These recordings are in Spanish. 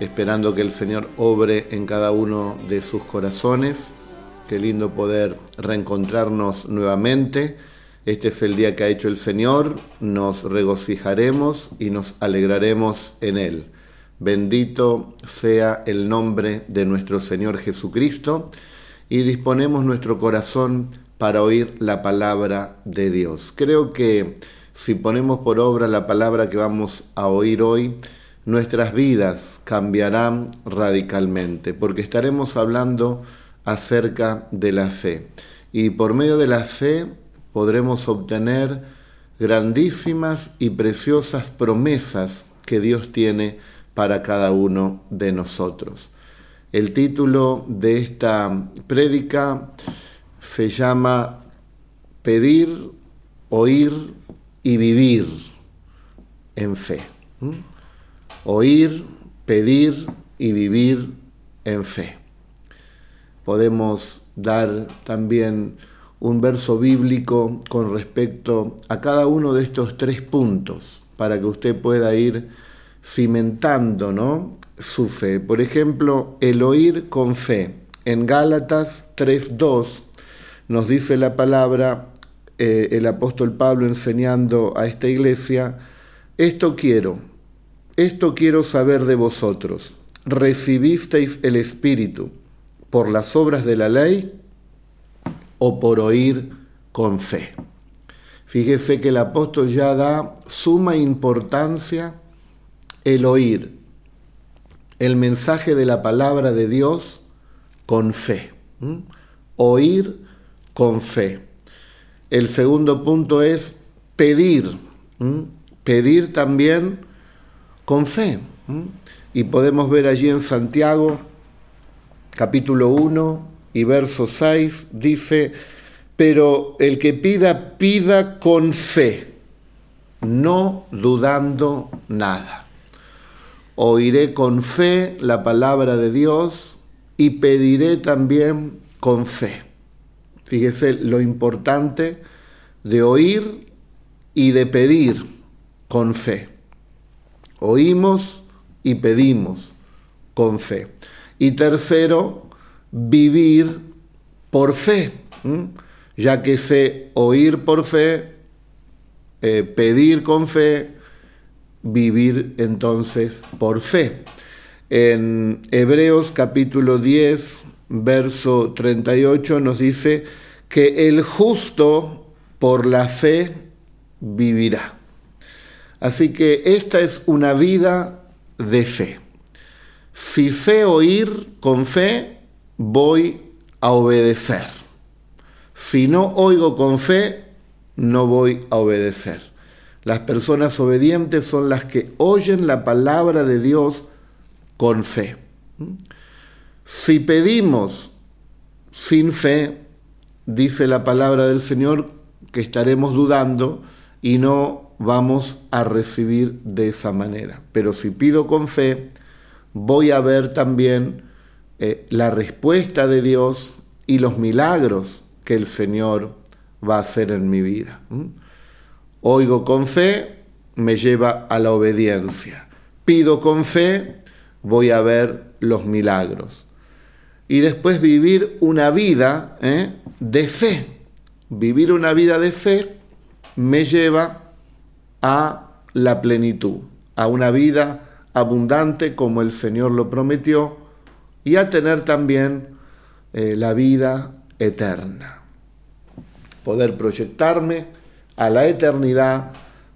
esperando que el Señor obre en cada uno de sus corazones. Qué lindo poder reencontrarnos nuevamente. Este es el día que ha hecho el Señor, nos regocijaremos y nos alegraremos en Él. Bendito sea el nombre de nuestro Señor Jesucristo y disponemos nuestro corazón para oír la palabra de Dios. Creo que si ponemos por obra la palabra que vamos a oír hoy, nuestras vidas cambiarán radicalmente, porque estaremos hablando acerca de la fe. Y por medio de la fe podremos obtener grandísimas y preciosas promesas que Dios tiene para cada uno de nosotros. El título de esta prédica se llama Pedir, Oír y Vivir en Fe. Oír, pedir y vivir en fe. Podemos dar también un verso bíblico con respecto a cada uno de estos tres puntos para que usted pueda ir cimentando ¿no? su fe. Por ejemplo, el oír con fe. En Gálatas 3.2 nos dice la palabra, eh, el apóstol Pablo enseñando a esta iglesia, esto quiero, esto quiero saber de vosotros. ¿Recibisteis el Espíritu por las obras de la ley o por oír con fe. Fíjese que el apóstol ya da suma importancia el oír el mensaje de la palabra de Dios con fe. Oír con fe. El segundo punto es pedir. Pedir también con fe. Y podemos ver allí en Santiago, capítulo 1, y verso 6 dice, pero el que pida, pida con fe, no dudando nada. Oiré con fe la palabra de Dios y pediré también con fe. Fíjese lo importante de oír y de pedir con fe. Oímos y pedimos con fe. Y tercero, vivir por fe, ya que sé oír por fe, eh, pedir con fe, vivir entonces por fe. En Hebreos capítulo 10, verso 38 nos dice que el justo por la fe vivirá. Así que esta es una vida de fe. Si sé oír con fe, voy a obedecer. Si no oigo con fe, no voy a obedecer. Las personas obedientes son las que oyen la palabra de Dios con fe. Si pedimos sin fe, dice la palabra del Señor, que estaremos dudando y no vamos a recibir de esa manera. Pero si pido con fe, voy a ver también eh, la respuesta de Dios y los milagros que el Señor va a hacer en mi vida. Oigo con fe, me lleva a la obediencia. Pido con fe, voy a ver los milagros. Y después vivir una vida ¿eh? de fe. Vivir una vida de fe me lleva a la plenitud, a una vida abundante como el Señor lo prometió y a tener también eh, la vida eterna. Poder proyectarme a la eternidad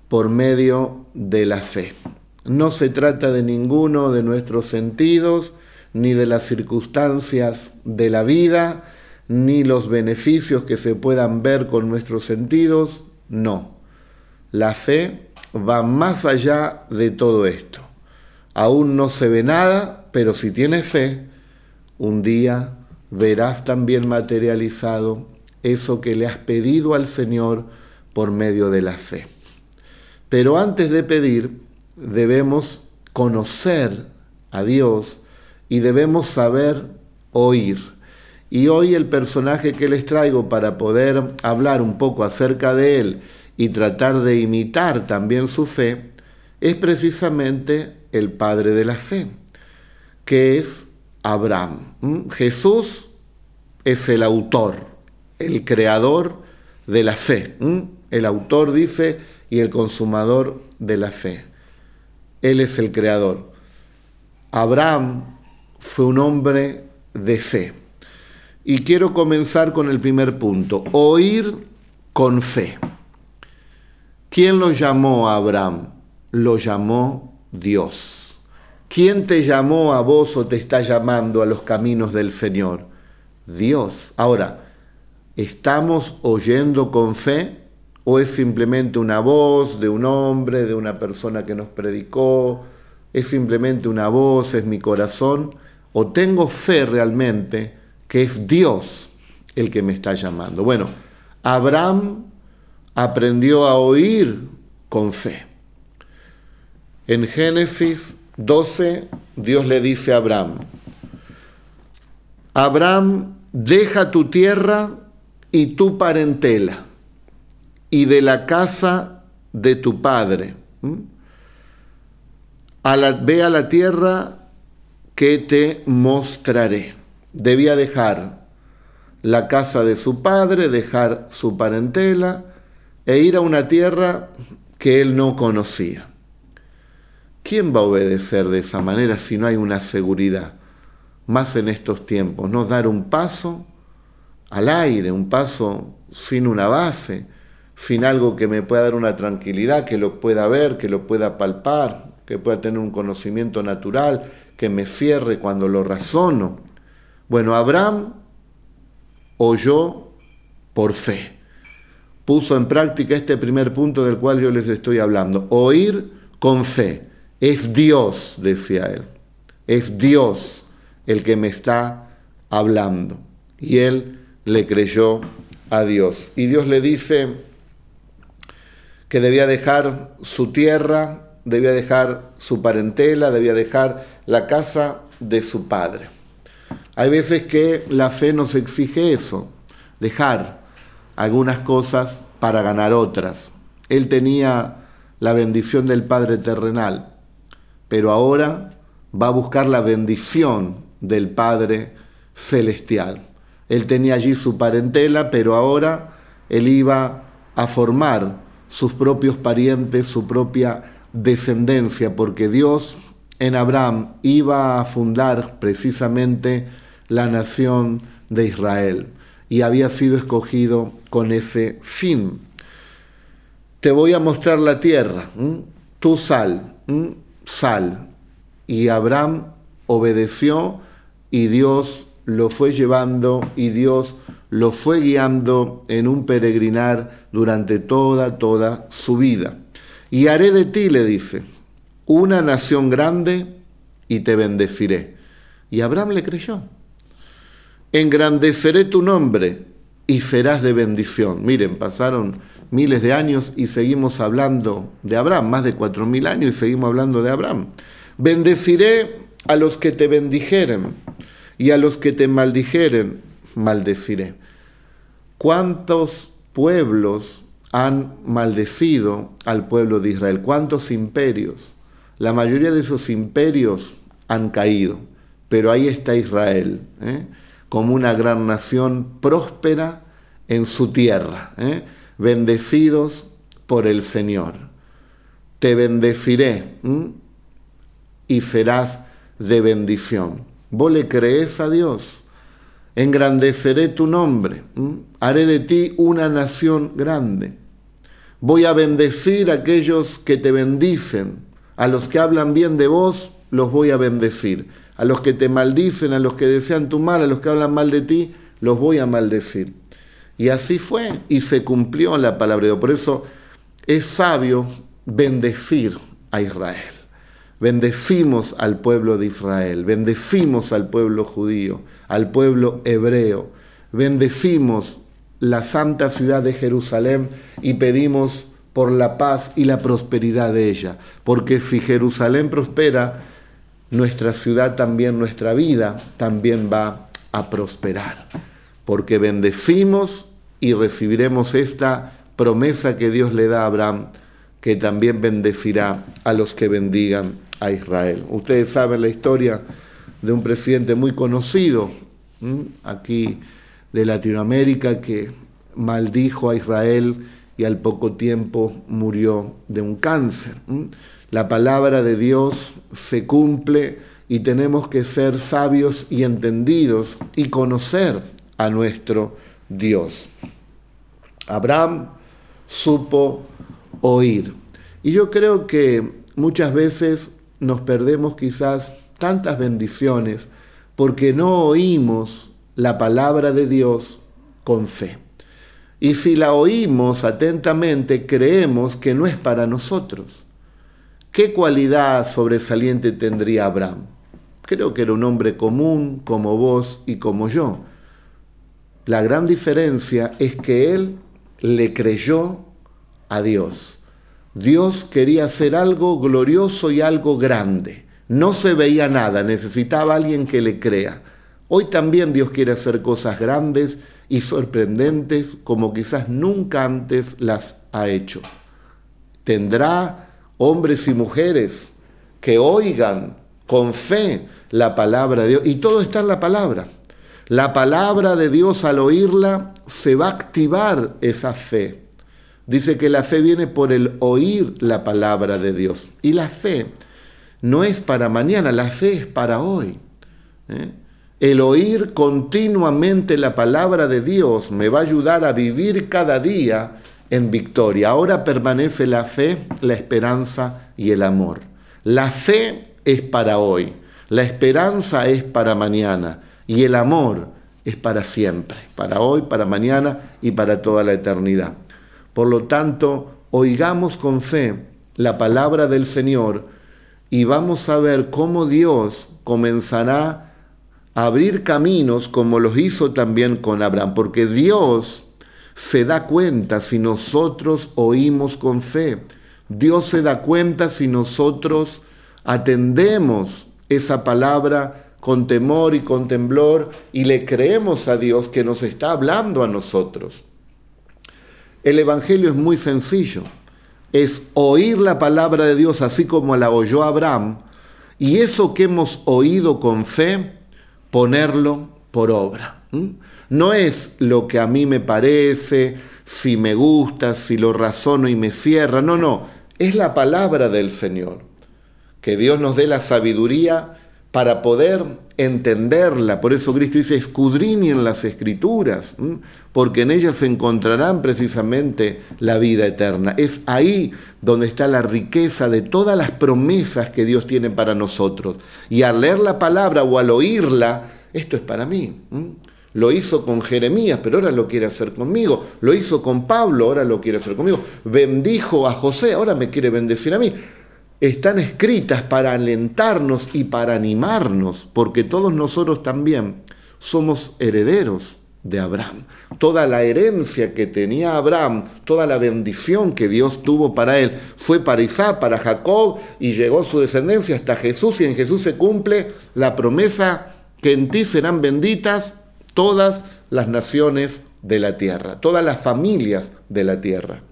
por medio de la fe. No se trata de ninguno de nuestros sentidos, ni de las circunstancias de la vida, ni los beneficios que se puedan ver con nuestros sentidos, no. La fe va más allá de todo esto. Aún no se ve nada, pero si tienes fe, un día verás también materializado eso que le has pedido al Señor por medio de la fe. Pero antes de pedir, debemos conocer a Dios y debemos saber oír. Y hoy el personaje que les traigo para poder hablar un poco acerca de él y tratar de imitar también su fe, es precisamente el padre de la fe, que es Abraham. Jesús es el autor, el creador de la fe. El autor dice y el consumador de la fe. Él es el creador. Abraham fue un hombre de fe. Y quiero comenzar con el primer punto, oír con fe. ¿Quién lo llamó a Abraham? Lo llamó Dios. ¿Quién te llamó a vos o te está llamando a los caminos del Señor? Dios. Ahora, ¿estamos oyendo con fe o es simplemente una voz de un hombre, de una persona que nos predicó? ¿Es simplemente una voz, es mi corazón? ¿O tengo fe realmente que es Dios el que me está llamando? Bueno, Abraham aprendió a oír con fe. En Génesis 12, Dios le dice a Abraham, Abraham, deja tu tierra y tu parentela y de la casa de tu padre. A la, ve a la tierra que te mostraré. Debía dejar la casa de su padre, dejar su parentela e ir a una tierra que él no conocía. ¿Quién va a obedecer de esa manera si no hay una seguridad? más en estos tiempos, no dar un paso al aire, un paso sin una base, sin algo que me pueda dar una tranquilidad, que lo pueda ver, que lo pueda palpar, que pueda tener un conocimiento natural, que me cierre cuando lo razono. Bueno, Abraham oyó por fe, puso en práctica este primer punto del cual yo les estoy hablando, oír con fe. Es Dios, decía él, es Dios el que me está hablando. Y él le creyó a Dios. Y Dios le dice que debía dejar su tierra, debía dejar su parentela, debía dejar la casa de su padre. Hay veces que la fe nos exige eso, dejar algunas cosas para ganar otras. Él tenía la bendición del Padre terrenal, pero ahora va a buscar la bendición del Padre Celestial. Él tenía allí su parentela, pero ahora él iba a formar sus propios parientes, su propia descendencia, porque Dios en Abraham iba a fundar precisamente la nación de Israel y había sido escogido con ese fin. Te voy a mostrar la tierra, tú sal, sal. Y Abraham obedeció y Dios lo fue llevando y Dios lo fue guiando en un peregrinar durante toda, toda su vida. Y haré de ti, le dice, una nación grande y te bendeciré. Y Abraham le creyó. Engrandeceré tu nombre y serás de bendición. Miren, pasaron miles de años y seguimos hablando de Abraham, más de cuatro mil años y seguimos hablando de Abraham. Bendeciré a los que te bendijeren y a los que te maldijeren, maldeciré. ¿Cuántos pueblos han maldecido al pueblo de Israel? ¿Cuántos imperios? La mayoría de esos imperios han caído, pero ahí está Israel, ¿eh? Como una gran nación próspera en su tierra, ¿eh? bendecidos por el Señor. Te bendeciré y serás de bendición. Vos le crees a Dios. Engrandeceré tu nombre. Haré de ti una nación grande. Voy a bendecir a aquellos que te bendicen. A los que hablan bien de vos, los voy a bendecir. A los que te maldicen, a los que desean tu mal, a los que hablan mal de ti, los voy a maldecir. Y así fue, y se cumplió la palabra de Dios. Por eso es sabio bendecir a Israel. Bendecimos al pueblo de Israel, bendecimos al pueblo judío, al pueblo hebreo, bendecimos la santa ciudad de Jerusalén y pedimos por la paz y la prosperidad de ella, porque si Jerusalén prospera, nuestra ciudad también, nuestra vida también va a prosperar, porque bendecimos y recibiremos esta promesa que Dios le da a Abraham que también bendecirá a los que bendigan a Israel. Ustedes saben la historia de un presidente muy conocido aquí de Latinoamérica que maldijo a Israel y al poco tiempo murió de un cáncer. La palabra de Dios se cumple y tenemos que ser sabios y entendidos y conocer a nuestro Dios. Abraham supo oír. Y yo creo que muchas veces nos perdemos quizás tantas bendiciones porque no oímos la palabra de Dios con fe. Y si la oímos atentamente, creemos que no es para nosotros. ¿Qué cualidad sobresaliente tendría Abraham? Creo que era un hombre común como vos y como yo. La gran diferencia es que él le creyó a Dios. Dios quería hacer algo glorioso y algo grande. No se veía nada, necesitaba alguien que le crea. Hoy también Dios quiere hacer cosas grandes y sorprendentes como quizás nunca antes las ha hecho. Tendrá hombres y mujeres que oigan con fe la palabra de Dios. Y todo está en la palabra. La palabra de Dios al oírla se va a activar esa fe. Dice que la fe viene por el oír la palabra de Dios. Y la fe no es para mañana, la fe es para hoy. ¿eh? El oír continuamente la palabra de Dios me va a ayudar a vivir cada día en victoria. Ahora permanece la fe, la esperanza y el amor. La fe es para hoy, la esperanza es para mañana y el amor es para siempre, para hoy, para mañana y para toda la eternidad. Por lo tanto, oigamos con fe la palabra del Señor y vamos a ver cómo Dios comenzará a abrir caminos como los hizo también con Abraham, porque Dios se da cuenta si nosotros oímos con fe. Dios se da cuenta si nosotros atendemos esa palabra con temor y con temblor y le creemos a Dios que nos está hablando a nosotros. El Evangelio es muy sencillo. Es oír la palabra de Dios así como la oyó Abraham y eso que hemos oído con fe, ponerlo por obra. No es lo que a mí me parece, si me gusta, si lo razono y me cierra. No, no. Es la palabra del Señor que Dios nos dé la sabiduría para poder entenderla. Por eso Cristo dice, escudriñen las escrituras, porque en ellas se encontrarán precisamente la vida eterna. Es ahí donde está la riqueza de todas las promesas que Dios tiene para nosotros. Y al leer la palabra o al oírla, esto es para mí. Lo hizo con Jeremías, pero ahora lo quiere hacer conmigo. Lo hizo con Pablo, ahora lo quiere hacer conmigo. Bendijo a José, ahora me quiere bendecir a mí están escritas para alentarnos y para animarnos, porque todos nosotros también somos herederos de Abraham. Toda la herencia que tenía Abraham, toda la bendición que Dios tuvo para él, fue para Isaac, para Jacob, y llegó su descendencia hasta Jesús, y en Jesús se cumple la promesa que en ti serán benditas todas las naciones de la tierra, todas las familias de la tierra.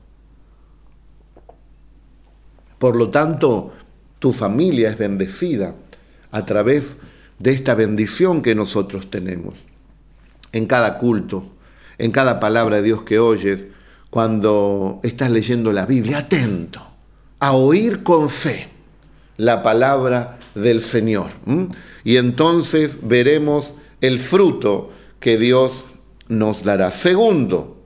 Por lo tanto, tu familia es bendecida a través de esta bendición que nosotros tenemos. En cada culto, en cada palabra de Dios que oyes, cuando estás leyendo la Biblia, atento a oír con fe la palabra del Señor. Y entonces veremos el fruto que Dios nos dará. Segundo,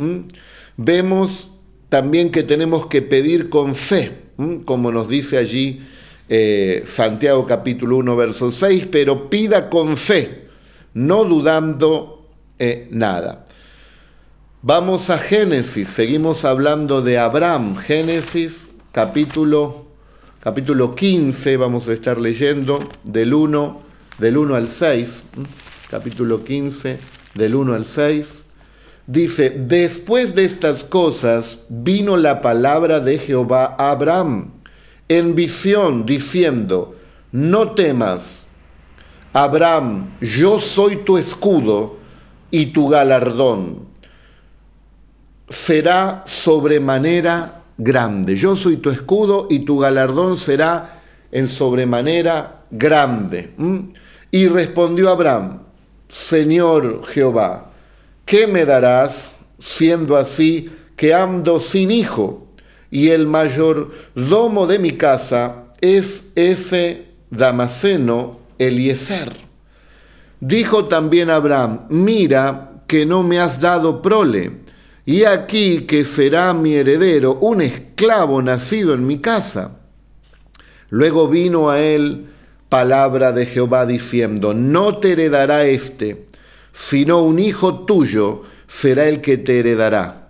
vemos también que tenemos que pedir con fe como nos dice allí eh, Santiago capítulo 1, verso 6, pero pida con fe, no dudando eh, nada. Vamos a Génesis, seguimos hablando de Abraham, Génesis capítulo, capítulo 15, vamos a estar leyendo del 1, del 1 al 6, capítulo 15, del 1 al 6. Dice, después de estas cosas vino la palabra de Jehová a Abraham en visión diciendo, no temas, Abraham, yo soy tu escudo y tu galardón será sobremanera grande. Yo soy tu escudo y tu galardón será en sobremanera grande. Y respondió Abraham, Señor Jehová, ¿qué me darás siendo así que ando sin hijo? Y el mayordomo de mi casa es ese Damaseno Eliezer. Dijo también Abraham, mira que no me has dado prole, y aquí que será mi heredero un esclavo nacido en mi casa. Luego vino a él palabra de Jehová diciendo, no te heredará éste, sino un hijo tuyo será el que te heredará.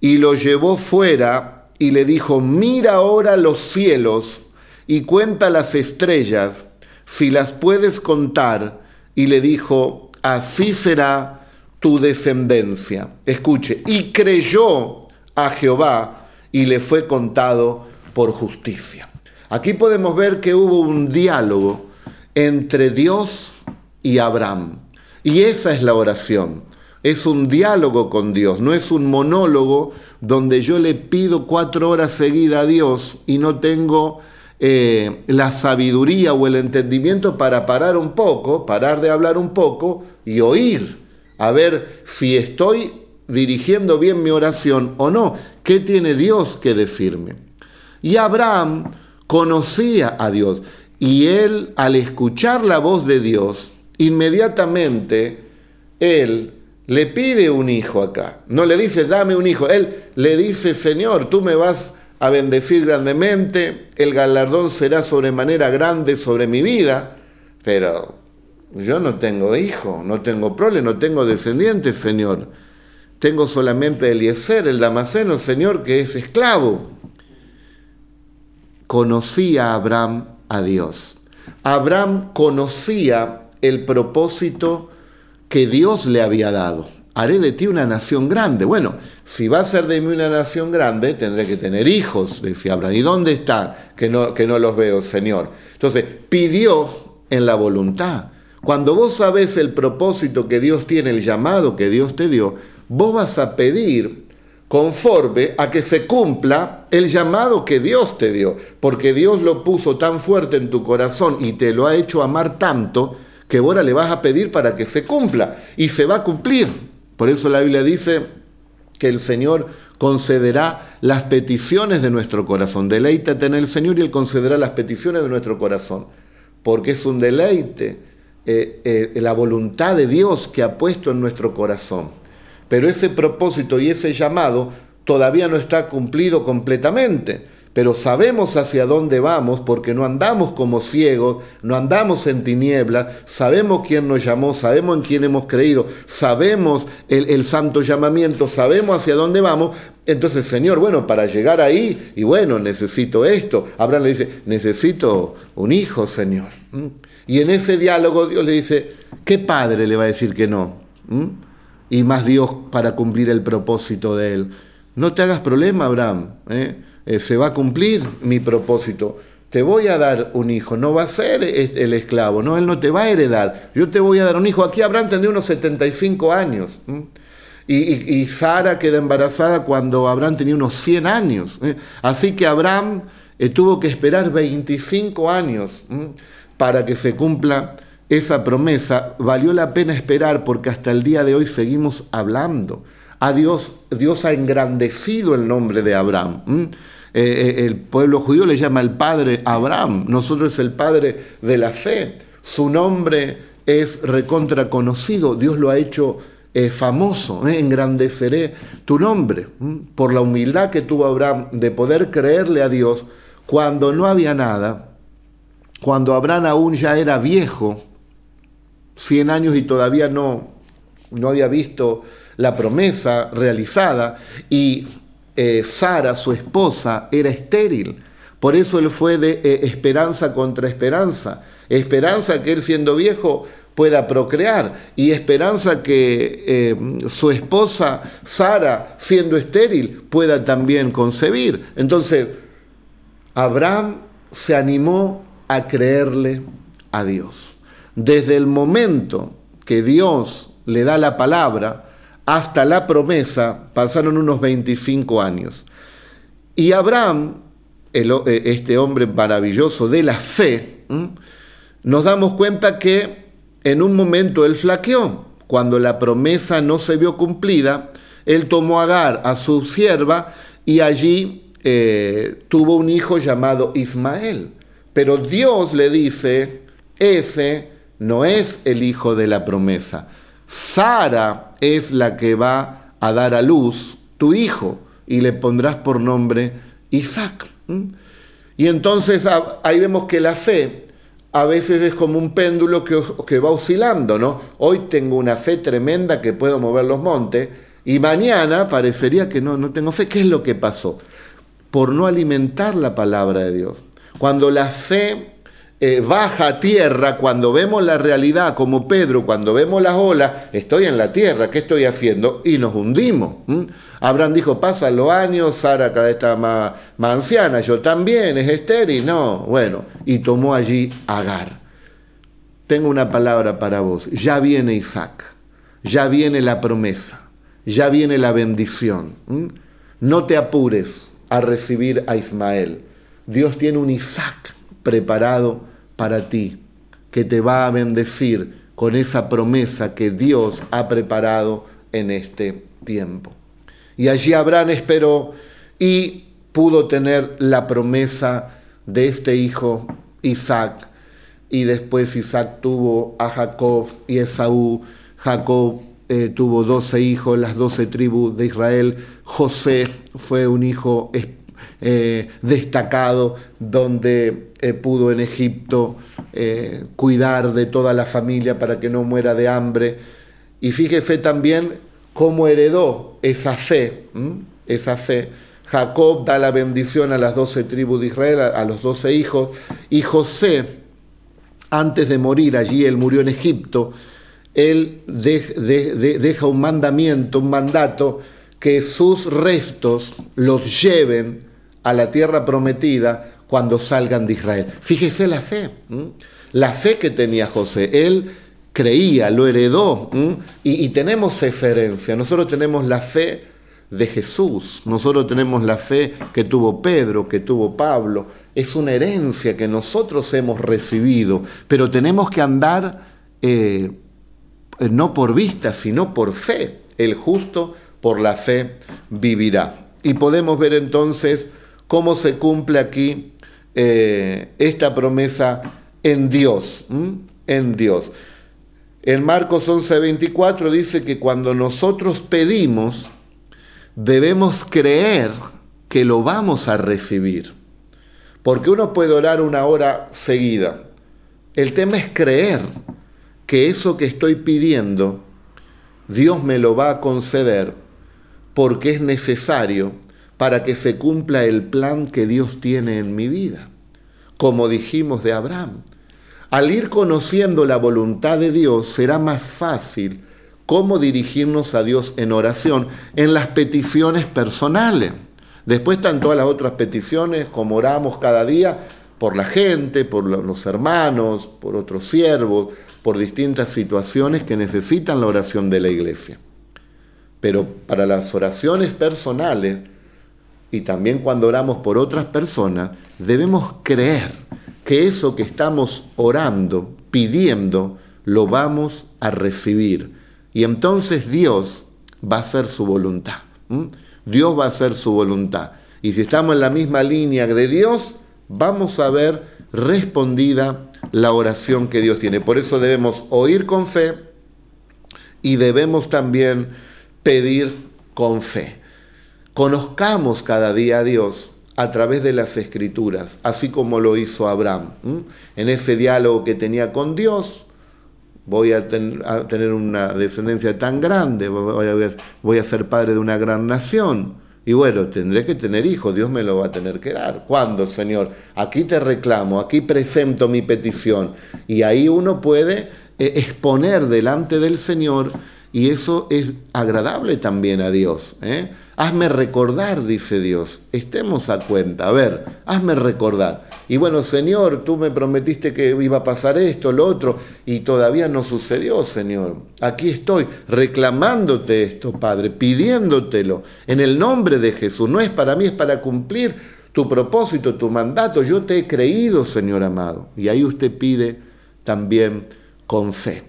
Y lo llevó fuera y le dijo, mira ahora los cielos y cuenta las estrellas, si las puedes contar. Y le dijo, así será tu descendencia. Escuche, y creyó a Jehová y le fue contado por justicia. Aquí podemos ver que hubo un diálogo entre Dios y Abraham. Y esa es la oración. Es un diálogo con Dios, no es un monólogo donde yo le pido cuatro horas seguidas a Dios y no tengo eh, la sabiduría o el entendimiento para parar un poco, parar de hablar un poco y oír, a ver si estoy dirigiendo bien mi oración o no. ¿Qué tiene Dios que decirme? Y Abraham conocía a Dios. Y él, al escuchar la voz de Dios, inmediatamente él le pide un hijo acá. No le dice, dame un hijo. Él le dice, Señor, tú me vas a bendecir grandemente, el galardón será sobremanera grande sobre mi vida, pero yo no tengo hijo, no tengo prole, no tengo descendientes, Señor. Tengo solamente Eliezer, el Damaseno, Señor, que es esclavo conocía Abraham a Dios. Abraham conocía el propósito que Dios le había dado. Haré de ti una nación grande. Bueno, si va a ser de mí una nación grande, tendré que tener hijos, decía Abraham. ¿Y dónde están? Que no, que no los veo, Señor. Entonces, pidió en la voluntad. Cuando vos sabés el propósito que Dios tiene, el llamado que Dios te dio, vos vas a pedir conforme a que se cumpla el llamado que Dios te dio, porque Dios lo puso tan fuerte en tu corazón y te lo ha hecho amar tanto que ahora le vas a pedir para que se cumpla y se va a cumplir. Por eso la Biblia dice que el Señor concederá las peticiones de nuestro corazón. Deleítate en el Señor y Él concederá las peticiones de nuestro corazón, porque es un deleite eh, eh, la voluntad de Dios que ha puesto en nuestro corazón. Pero ese propósito y ese llamado todavía no está cumplido completamente. Pero sabemos hacia dónde vamos porque no andamos como ciegos, no andamos en tinieblas, sabemos quién nos llamó, sabemos en quién hemos creído, sabemos el, el santo llamamiento, sabemos hacia dónde vamos. Entonces, Señor, bueno, para llegar ahí, y bueno, necesito esto. Abraham le dice, necesito un hijo, Señor. ¿Mm? Y en ese diálogo Dios le dice, ¿qué padre le va a decir que no? ¿Mm? Y más Dios para cumplir el propósito de Él. No te hagas problema, Abraham, ¿eh? Eh, se va a cumplir mi propósito. Te voy a dar un hijo, no va a ser el esclavo, no, él no te va a heredar. Yo te voy a dar un hijo. Aquí Abraham tendría unos 75 años. Y, Sara queda embarazada cuando Abraham tenía unos 100 años. ¿eh? Así que Abraham tuvo que esperar 25 años para que se cumpla esa promesa, valió la pena esperar porque hasta el día de hoy seguimos hablando. A Dios, Dios ha engrandecido el nombre de Abraham. Eh, eh, el pueblo judío le llama el padre Abraham, nosotros es el padre de la fe. Su nombre es recontra conocido, Dios lo ha hecho eh, famoso, engrandeceré tu nombre, por la humildad que tuvo Abraham de poder creerle a Dios cuando no había nada, cuando Abraham aún ya era viejo, 100 años y todavía no, no había visto la promesa realizada y eh, Sara, su esposa, era estéril. Por eso él fue de eh, esperanza contra esperanza. Esperanza que él siendo viejo pueda procrear y esperanza que eh, su esposa Sara, siendo estéril, pueda también concebir. Entonces, Abraham se animó a creerle a Dios. Desde el momento que Dios le da la palabra hasta la promesa pasaron unos 25 años. Y Abraham, eh, este hombre maravilloso de la fe, nos damos cuenta que en un momento él flaqueó. Cuando la promesa no se vio cumplida, él tomó a Agar, a su sierva, y allí eh, tuvo un hijo llamado Ismael. Pero Dios le dice, ese no es el hijo de la promesa. Sara es la que va a dar a luz tu hijo y le pondrás por nombre Isaac. Y entonces ahí vemos que la fe a veces es como un péndulo que, va oscilando, ¿no? Hoy tengo una fe tremenda que puedo mover los montes y mañana parecería que no, no tengo fe. ¿Qué es lo que pasó? Por no alimentar la palabra de Dios. Cuando la fe eh, baja tierra, cuando vemos la realidad, como Pedro, cuando vemos las olas, estoy en la tierra, ¿qué estoy haciendo? Y nos hundimos. Abraham dijo, pasan los años, Sara cada vez está más, más anciana, yo también, es estéril, no, bueno, y tomó allí Agar. Tengo una palabra para vos, ya viene Isaac, ya viene la promesa, ya viene la bendición. No te apures a recibir a Ismael. Dios tiene un Isaac preparado para ti, que te va a bendecir con esa promesa que Dios ha preparado en este tiempo. Y allí Abraham esperó y pudo tener la promesa de este hijo Isaac. Y después Isaac tuvo a Jacob y Esaú. Jacob eh, tuvo doce hijos, las doce tribus de Israel. José fue un hijo eh, destacado donde eh, pudo en Egipto eh, cuidar de toda la familia para que no muera de hambre. Y fíjese también cómo heredó esa fe, esa fe. Jacob da la bendición a las doce tribus de Israel, a, los doce hijos, y José, antes de morir, allí él murió en Egipto, él deja un mandamiento, un mandato, que sus restos los lleven a la tierra prometida cuando salgan de Israel. Fíjese la fe, la fe que tenía José. Él creía, lo heredó y, tenemos esa herencia. Nosotros tenemos la fe de Jesús, nosotros tenemos la fe que tuvo Pedro, que tuvo Pablo. Es una herencia que nosotros hemos recibido, pero tenemos que andar eh, no por vista, sino por fe. El justo por la fe vivirá. Y podemos ver entonces cómo se cumple aquí eh, esta promesa en Dios, en Dios. En Marcos 11:24 dice que cuando nosotros pedimos, debemos creer que lo vamos a recibir. Porque uno puede orar una hora seguida. El tema es creer que eso que estoy pidiendo, Dios me lo va a conceder porque es necesario para que se cumpla el plan que Dios tiene en mi vida, como dijimos de Abraham. Al ir conociendo la voluntad de Dios será más fácil cómo dirigirnos a Dios en oración, en las peticiones personales. Después están todas las otras peticiones, como oramos cada día por la gente, por los hermanos, por otros siervos, por distintas situaciones que necesitan la oración de la iglesia. Pero para las oraciones personales, y también cuando oramos por otras personas, debemos creer que eso que estamos orando, pidiendo, lo vamos a recibir. Y entonces Dios va a hacer su voluntad. Dios va a hacer su voluntad. Y si estamos en la misma línea de Dios, vamos a ver respondida la oración que Dios tiene. Por eso debemos oír con fe y debemos también pedir con fe. Conozcamos cada día a Dios a través de las escrituras, así como lo hizo Abraham. En ese diálogo que tenía con Dios, voy a, tener una descendencia tan grande, voy a, ser padre de una gran nación. Y bueno, tendré que tener hijos, Dios me lo va a tener que dar. ¿Cuándo, Señor? Aquí te reclamo, aquí presento mi petición. Y ahí uno puede eh, exponer delante del Señor y eso es agradable también a Dios. ¿eh? Hazme recordar, dice Dios, estemos a cuenta, a ver, hazme recordar. Y bueno, Señor, tú me prometiste que iba a pasar esto, lo otro, y todavía no sucedió, Señor. Aquí estoy reclamándote esto, Padre, pidiéndotelo en el nombre de Jesús. No es para mí, es para cumplir tu propósito, tu mandato. Yo te he creído, Señor amado. Y ahí usted pide también con fe.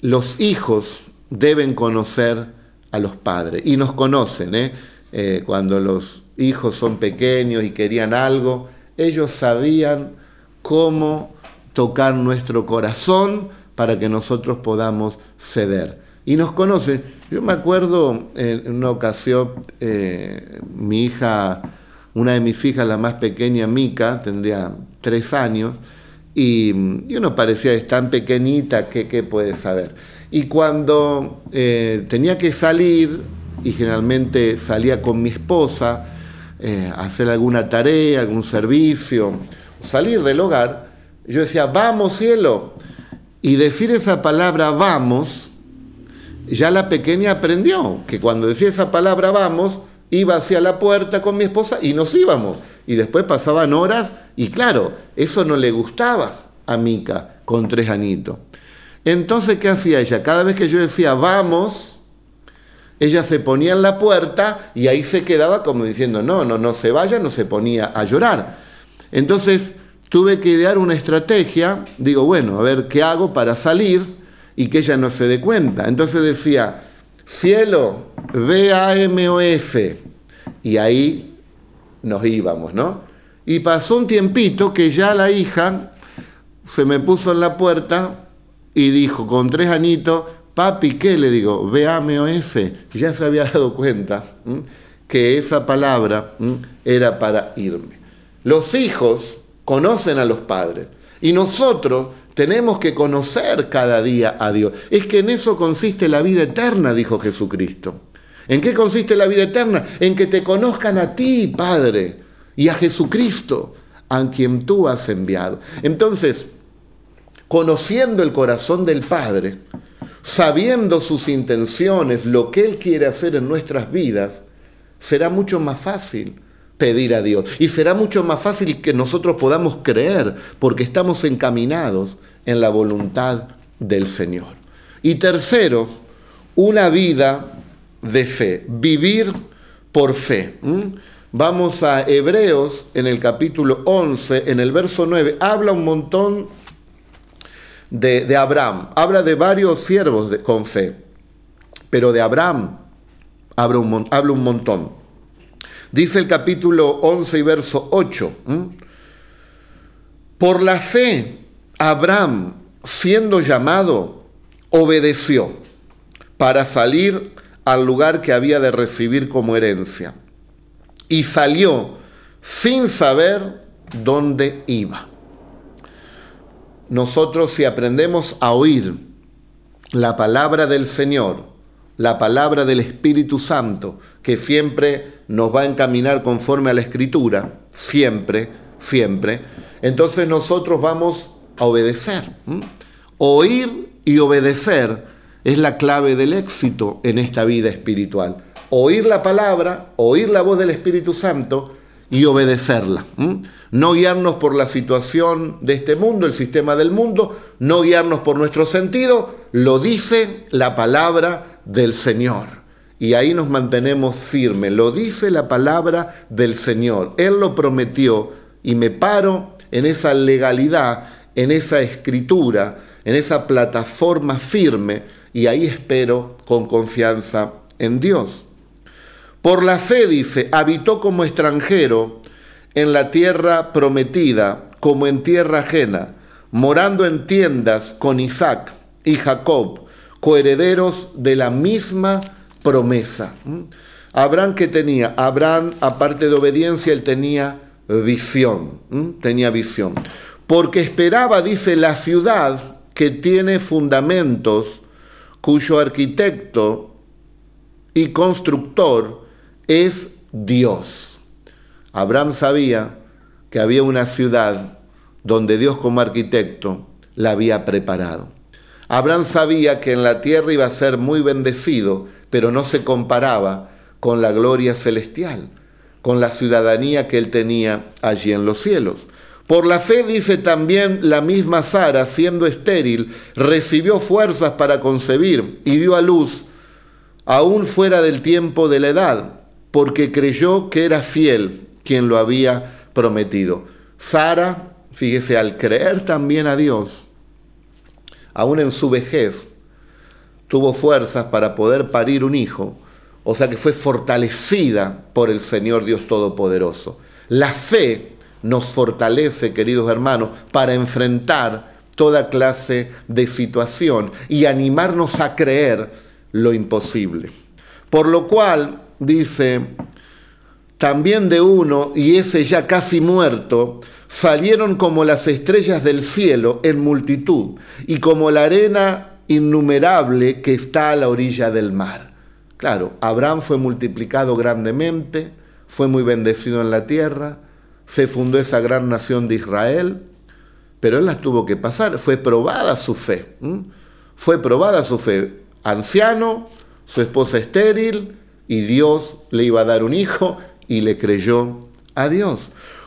Los hijos deben conocer a los padres y nos conocen. ¿eh? Eh, cuando los hijos son pequeños y querían algo, ellos sabían cómo tocar nuestro corazón para que nosotros podamos ceder. Y nos conocen. Yo me acuerdo en una ocasión, eh, mi hija una de mis hijas, la más pequeña, Mica, tendría tres años, y, uno parecía, es tan pequeñita, que ¿qué puede saber? Y cuando eh, tenía que salir, y generalmente salía con mi esposa, eh, a hacer alguna tarea, algún servicio, salir del hogar, yo decía, vamos cielo. Y decir esa palabra vamos, ya la pequeña aprendió que cuando decía esa palabra vamos, iba hacia la puerta con mi esposa y nos íbamos. Y después pasaban horas y claro, eso no le gustaba a Mica con tres anitos. Entonces, ¿qué hacía ella? Cada vez que yo decía vamos, ella se ponía en la puerta y ahí se quedaba como diciendo, no, no, no se vaya, no se ponía a llorar. Entonces tuve que idear una estrategia, digo, bueno, a ver qué hago para salir y que ella no se dé cuenta. Entonces decía, cielo, V-A-M-O-S. Y ahí nos íbamos, ¿no? Y pasó un tiempito que ya la hija se me puso en la puerta y dijo con tres anitos, papi, ¿qué? Le digo, V-A-M-O-S. Ya se había dado cuenta que esa palabra era para irme. Los hijos conocen a los padres y nosotros tenemos que conocer cada día a Dios. Es que en eso consiste la vida eterna, dijo Jesucristo. ¿En qué consiste la vida eterna? En que te conozcan a ti, Padre, y a Jesucristo, a quien tú has enviado. Entonces, conociendo el corazón del Padre, sabiendo sus intenciones, lo que Él quiere hacer en nuestras vidas, será mucho más fácil pedir a Dios. Y será mucho más fácil que nosotros podamos creer porque estamos encaminados en la voluntad del Señor. Y tercero, una vida de fe, vivir por fe. Vamos a Hebreos en el capítulo 11, en el verso 9, habla un montón de, Abraham, habla de varios siervos con fe, pero de Abraham habla un, habla un montón. Dice el capítulo 11 y verso 8. Por la fe, Abraham, siendo llamado, obedeció para salir al lugar que había de recibir como herencia. Y salió sin saber dónde iba. Nosotros si aprendemos a oír la palabra del Señor, la palabra del Espíritu Santo, que siempre nos va a encaminar conforme a la Escritura, siempre, siempre, entonces nosotros vamos a obedecer. Oír y obedecer es la clave del éxito en esta vida espiritual. Oír la palabra, oír la voz del Espíritu Santo y obedecerla. No guiarnos por la situación de este mundo, el sistema del mundo, no guiarnos por nuestro sentido, lo dice la palabra del Señor. Y ahí nos mantenemos firmes, lo dice la palabra del Señor. Él lo prometió y me paro en esa legalidad, en esa escritura, en esa plataforma firme y ahí espero con confianza en Dios. Por la fe, dice, habitó como extranjero en la tierra prometida, como en tierra ajena, morando en tiendas con Isaac y Jacob, coherederos de la misma promesa. ¿Mm? Abraham que tenía, Abraham aparte de obediencia, él tenía visión, ¿Mm? tenía visión. Porque esperaba, dice, la ciudad que tiene fundamentos, cuyo arquitecto y constructor es Dios. Abraham sabía que había una ciudad donde Dios como arquitecto la había preparado. Abraham sabía que en la tierra iba a ser muy bendecido, pero no se comparaba con la gloria celestial, con la ciudadanía que él tenía allí en los cielos. Por la fe dice también la misma Sara, siendo estéril, recibió fuerzas para concebir y dio a luz, aún fuera del tiempo de la edad, porque creyó que era fiel quien lo había prometido. Sara, fíjese, al creer también a Dios, aún en su vejez, tuvo fuerzas para poder parir un hijo, o sea que fue fortalecida por el Señor Dios Todopoderoso. La fe nos fortalece, queridos hermanos, para enfrentar toda clase de situación y animarnos a creer lo imposible. Por lo cual, dice, también de uno, y ese ya casi muerto, salieron como las estrellas del cielo en multitud, y como la arena innumerable que está a la orilla del mar. Claro, Abraham fue multiplicado grandemente, fue muy bendecido en la tierra, se fundó esa gran nación de Israel, pero él las tuvo que pasar, fue probada su fe, fue probada su fe, anciano, su esposa estéril, y Dios le iba a dar un hijo y le creyó a Dios.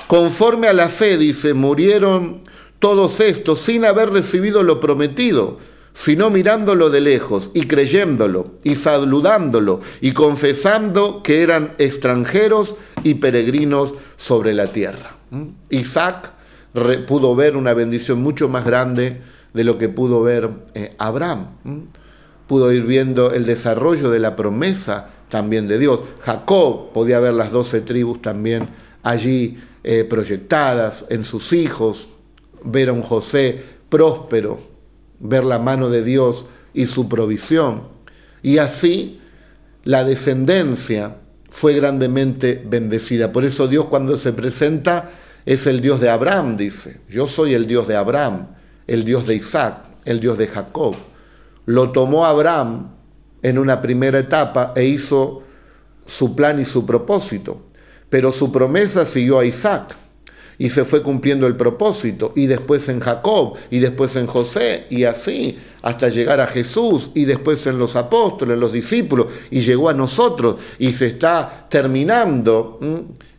Conforme a la fe, dice, murieron todos estos sin haber recibido lo prometido, sino mirándolo de lejos y creyéndolo y saludándolo y confesando que eran extranjeros y peregrinos sobre la tierra. ¿Mm? Isaac pudo ver una bendición mucho más grande de lo que pudo ver eh, Abraham. ¿Mm? Pudo ir viendo el desarrollo de la promesa también de Dios. Jacob podía ver las doce tribus también allí eh, proyectadas en sus hijos, ver a un José próspero, ver la mano de Dios y su provisión. Y así la descendencia fue grandemente bendecida. Por eso Dios cuando se presenta es el Dios de Abraham, dice. Yo soy el Dios de Abraham, el Dios de Isaac, el Dios de Jacob. Lo tomó Abraham en una primera etapa e hizo su plan y su propósito. Pero su promesa siguió a Isaac y se fue cumpliendo el propósito, y después en Jacob, y después en José, y así, hasta llegar a Jesús, y después en los apóstoles, los discípulos, y llegó a nosotros, y se está terminando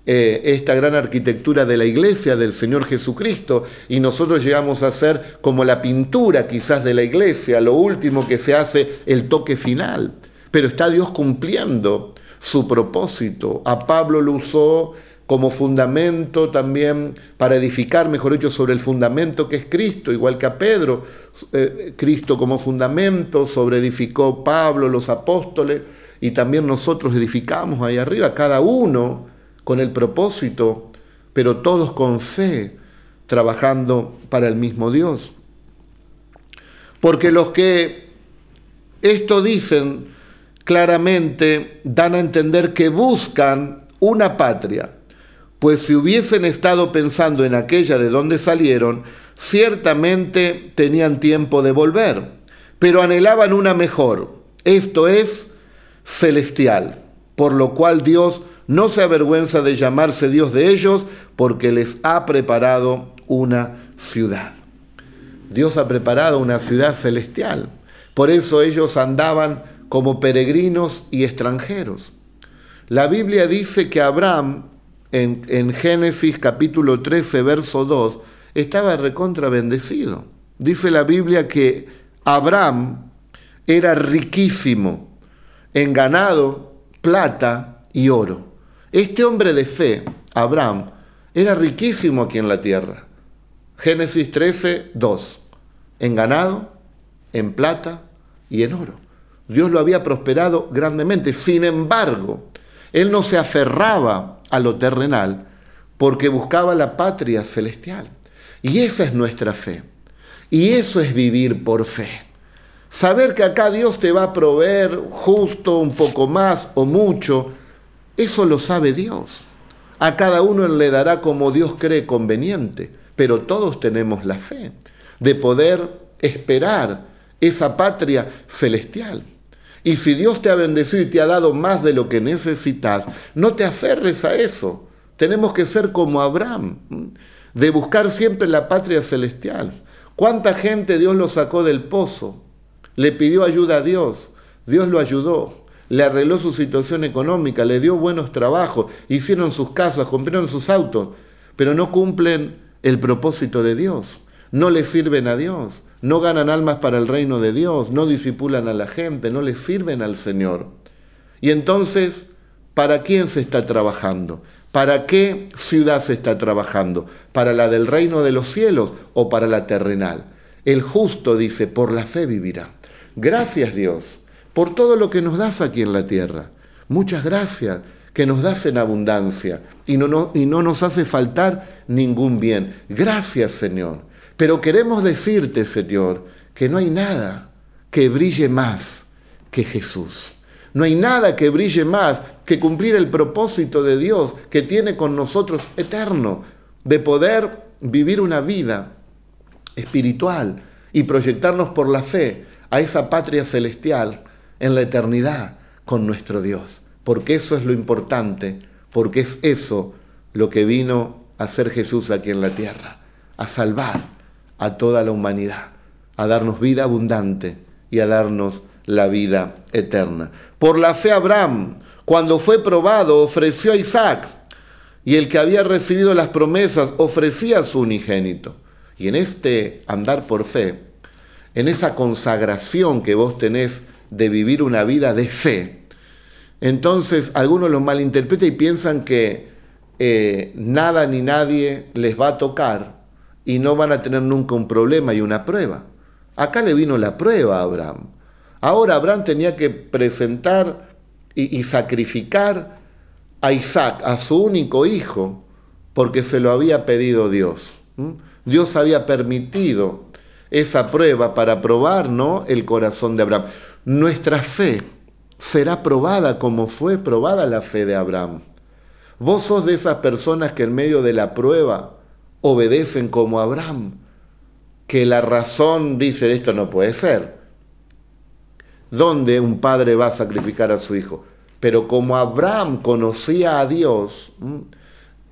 eh, esta gran arquitectura de la iglesia del Señor Jesucristo, y nosotros llegamos a ser como la pintura quizás de la iglesia, lo último que se hace, el toque final, pero está Dios cumpliendo su propósito. A Pablo lo usó como fundamento también para edificar, mejor dicho, sobre el fundamento que es Cristo, igual que a Pedro, eh, Cristo como fundamento, sobre edificó Pablo, los apóstoles, y también nosotros edificamos ahí arriba, cada uno con el propósito, pero todos con fe, trabajando para el mismo Dios. Porque los que esto dicen claramente dan a entender que buscan una patria pues si hubiesen estado pensando en aquella de donde salieron, ciertamente tenían tiempo de volver, pero anhelaban una mejor, esto es celestial, por lo cual Dios no se avergüenza de llamarse Dios de ellos, porque les ha preparado una ciudad. Dios ha preparado una ciudad celestial, por eso ellos andaban como peregrinos y extranjeros. La Biblia dice que Abraham en, Génesis capítulo 13, verso 2, estaba recontra bendecido. Dice la Biblia que Abraham era riquísimo en ganado, plata y oro. Este hombre de fe, Abraham, era riquísimo aquí en la tierra. Génesis 13, 2. En ganado, en plata y en oro. Dios lo había prosperado grandemente. Sin embargo, él no se aferraba a lo terrenal porque buscaba la patria celestial. Y esa es nuestra fe. Y eso es vivir por fe. Saber que acá Dios te va a proveer justo un poco más o mucho, eso lo sabe Dios. A cada uno le dará como Dios cree conveniente, pero todos tenemos la fe de poder esperar esa patria celestial. Y si Dios te ha bendecido y te ha dado más de lo que necesitas, no te aferres a eso. Tenemos que ser como Abraham, de buscar siempre la patria celestial. ¿Cuánta gente Dios lo sacó del pozo le pidió ayuda a Dios, Dios lo ayudó, le arregló su situación económica, le dio buenos trabajos, hicieron sus casas, compraron sus autos, pero no cumplen el propósito de Dios, no le sirven a Dios, no ganan almas para el reino de Dios, no disipulan a la gente, no le sirven al Señor. Y entonces, ¿para quién se está trabajando? ¿Para qué ciudad se está trabajando? ¿Para la del reino de los cielos o para la terrenal? El justo dice, por la fe vivirá. Gracias Dios por todo lo que nos das aquí en la tierra. Muchas gracias que nos das en abundancia y no, y no nos hace faltar ningún bien. Gracias Señor. Pero queremos decirte, Señor, que no hay nada que brille más que Jesús. No hay nada que brille más que cumplir el propósito de Dios que tiene con nosotros eterno, de poder vivir una vida espiritual y proyectarnos por la fe a esa patria celestial en la eternidad con nuestro Dios. Porque eso es lo importante, porque es eso lo que vino a hacer Jesús aquí en la tierra, a salvar a toda la humanidad, a darnos vida abundante y a darnos la vida eterna. Por la fe Abraham, cuando fue probado, ofreció a Isaac, y el que había recibido las promesas ofrecía a su unigénito. Y en este andar por fe, en esa consagración que vos tenés de vivir una vida de fe, entonces algunos lo malinterpretan y piensan que eh, nada ni nadie les va a tocar y no van a tener nunca un problema y una prueba. Acá le vino la prueba a Abraham. Ahora Abraham tenía que presentar y, sacrificar a Isaac, a su único hijo, porque se lo había pedido Dios. Dios había permitido esa prueba para probar ¿no? el corazón de Abraham. Nuestra fe será probada como fue probada la fe de Abraham. Vos sos de esas personas que en medio de la prueba obedecen como Abraham, que la razón dice esto no puede ser. ¿Dónde un padre va a sacrificar a su hijo? Pero como Abraham conocía a Dios,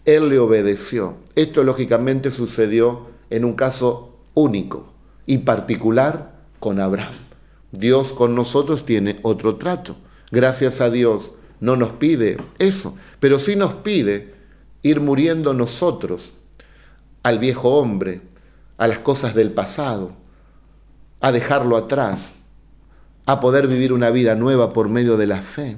él le obedeció. Esto lógicamente sucedió en un caso único y particular con Abraham. Dios con nosotros tiene otro trato. Gracias a Dios no nos pide eso, pero sí nos pide ir muriendo nosotros al viejo hombre, a las cosas del pasado, a dejarlo atrás, a poder vivir una vida nueva por medio de la fe,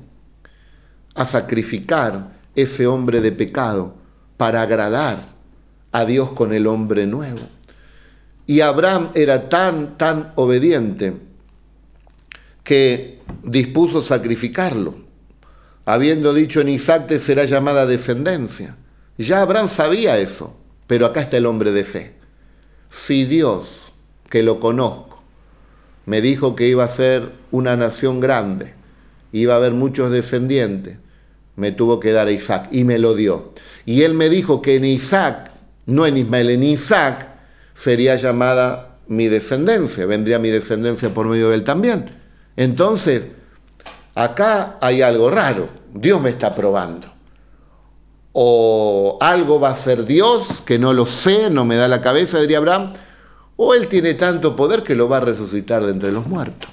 a sacrificar ese hombre de pecado para agradar a Dios con el hombre nuevo. Y Abraham era tan, tan obediente que dispuso sacrificarlo, habiendo dicho en Isaac será llamada descendencia. Ya Abraham sabía eso, pero acá está el hombre de fe. Si Dios, que lo conozco, me dijo que iba a ser una nación grande, iba a haber muchos descendientes, me tuvo que dar a Isaac y me lo dio. Y él me dijo que en Isaac, no en Ismael, en Isaac sería llamada mi descendencia, vendría mi descendencia por medio de él también. Entonces, acá hay algo raro, Dios me está probando. O algo va a ser Dios, que no lo sé, no me da la cabeza, diría Abraham, o él tiene tanto poder que lo va a resucitar de entre los muertos.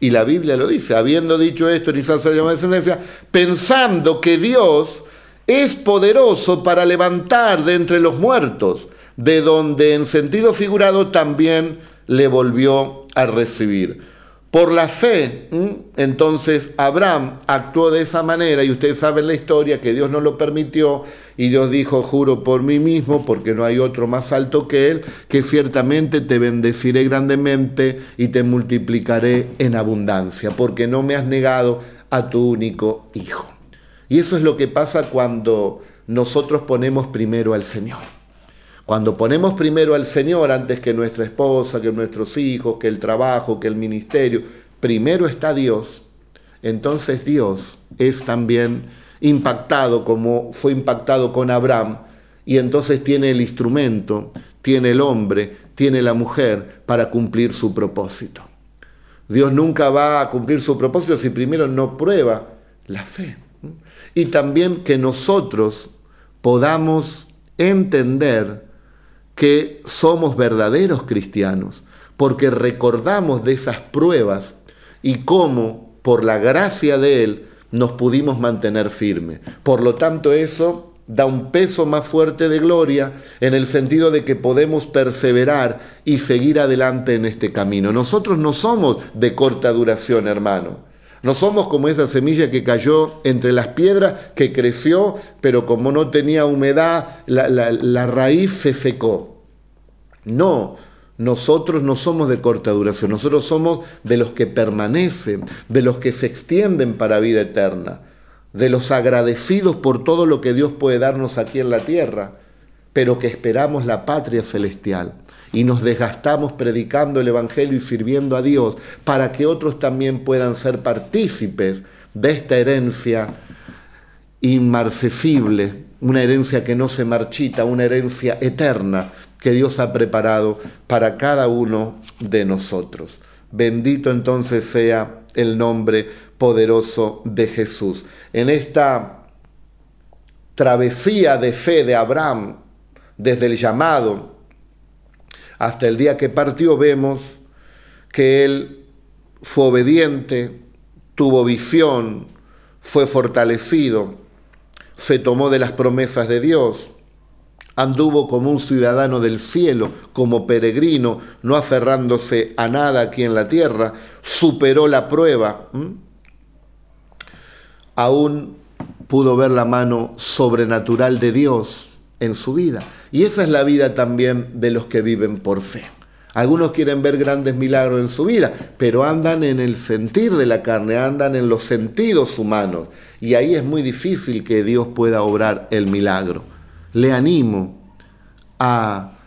Y la Biblia lo dice, habiendo dicho esto, Isaac se llama descendencia, pensando que Dios es poderoso para levantar de entre los muertos, de donde en sentido figurado también le volvió a recibir. Por la fe, entonces Abraham actuó de esa manera y ustedes saben la historia que Dios no lo permitió y Dios dijo, juro por mí mismo, porque no hay otro más alto que Él, que ciertamente te bendeciré grandemente y te multiplicaré en abundancia, porque no me has negado a tu único Hijo. Y eso es lo que pasa cuando nosotros ponemos primero al Señor. Cuando ponemos primero al Señor antes que nuestra esposa, que nuestros hijos, que el trabajo, que el ministerio, primero está Dios, entonces Dios es también impactado como fue impactado con Abraham y entonces tiene el instrumento, tiene el hombre, tiene la mujer para cumplir su propósito. Dios nunca va a cumplir su propósito si primero no prueba la fe. Y también que nosotros podamos entender que somos verdaderos cristianos, porque recordamos de esas pruebas y cómo, por la gracia de Él, nos pudimos mantener firmes. Por lo tanto, eso da un peso más fuerte de gloria en el sentido de que podemos perseverar y seguir adelante en este camino. Nosotros no somos de corta duración, hermano. No somos como esa semilla que cayó entre las piedras, que creció, pero como no tenía humedad, la, la raíz se secó. No, nosotros no somos de corta duración, nosotros somos de los que permanecen, de los que se extienden para vida eterna, de los agradecidos por todo lo que Dios puede darnos aquí en la tierra, pero que esperamos la patria celestial y nos desgastamos predicando el Evangelio y sirviendo a Dios para que otros también puedan ser partícipes de esta herencia inmarcesible, una herencia que no se marchita, una herencia eterna que Dios ha preparado para cada uno de nosotros. Bendito entonces sea el nombre poderoso de Jesús. En esta travesía de fe de Abraham, desde el llamado hasta el día que partió vemos que él fue obediente, tuvo visión, fue fortalecido, se tomó de las promesas de Dios, anduvo como un ciudadano del cielo, como peregrino, no aferrándose a nada aquí en la tierra, superó la prueba, aún pudo ver la mano sobrenatural de Dios en su vida. Y esa es la vida también de los que viven por fe. Algunos quieren ver grandes milagros en su vida, pero andan en el sentir de la carne, andan en los sentidos humanos. Y ahí es muy difícil que Dios pueda obrar el milagro. Le animo a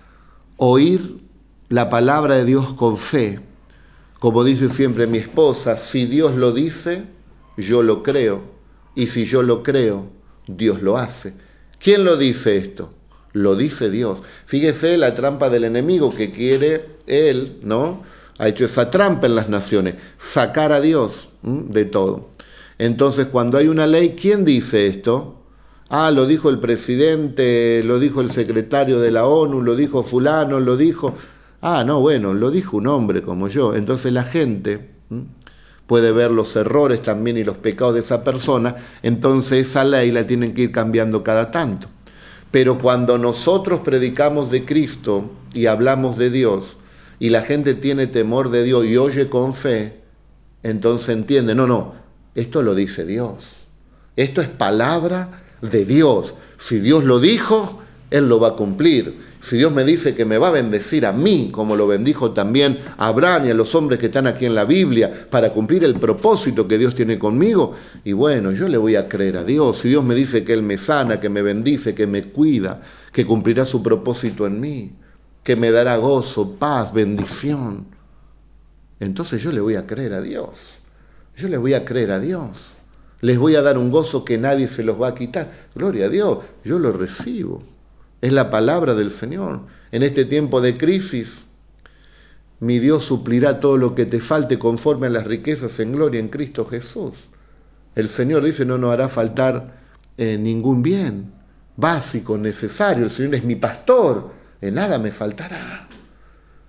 oír la palabra de Dios con fe. Como dice siempre mi esposa, si Dios lo dice, yo lo creo. Y si yo lo creo, Dios lo hace. ¿Quién lo dice esto? Lo dice Dios. Fíjese la trampa del enemigo que quiere él, ¿no? Ha hecho esa trampa en las naciones, sacar a Dios de todo. Entonces, cuando hay una ley, ¿quién dice esto? Ah, lo dijo el presidente, lo dijo el secretario de la ONU, lo dijo fulano, lo dijo... Ah, no, bueno, lo dijo un hombre como yo. Entonces la gente puede ver los errores también y los pecados de esa persona, entonces esa ley la tienen que ir cambiando cada tanto. Pero cuando nosotros predicamos de Cristo y hablamos de Dios, y la gente tiene temor de Dios y oye con fe, entonces entiende, no, no, esto lo dice Dios. Esto es palabra de Dios. Si Dios lo dijo, Él lo va a cumplir. Si Dios me dice que me va a bendecir a mí, como lo bendijo también a Abraham y a los hombres que están aquí en la Biblia, para cumplir el propósito que Dios tiene conmigo, y bueno, yo le voy a creer a Dios. Si Dios me dice que Él me sana, que me bendice, que me cuida, que cumplirá su propósito en mí, que me dará gozo, paz, bendición, entonces yo le voy a creer a Dios. Yo le voy a creer a Dios. Les voy a dar un gozo que nadie se los va a quitar. Gloria a Dios, yo lo recibo. Es la palabra del Señor. En este tiempo de crisis, mi Dios suplirá todo lo que te falte conforme a las riquezas en gloria en Cristo Jesús. El Señor dice, no nos hará faltar eh, ningún bien básico, necesario. El Señor es mi pastor, en nada me faltará.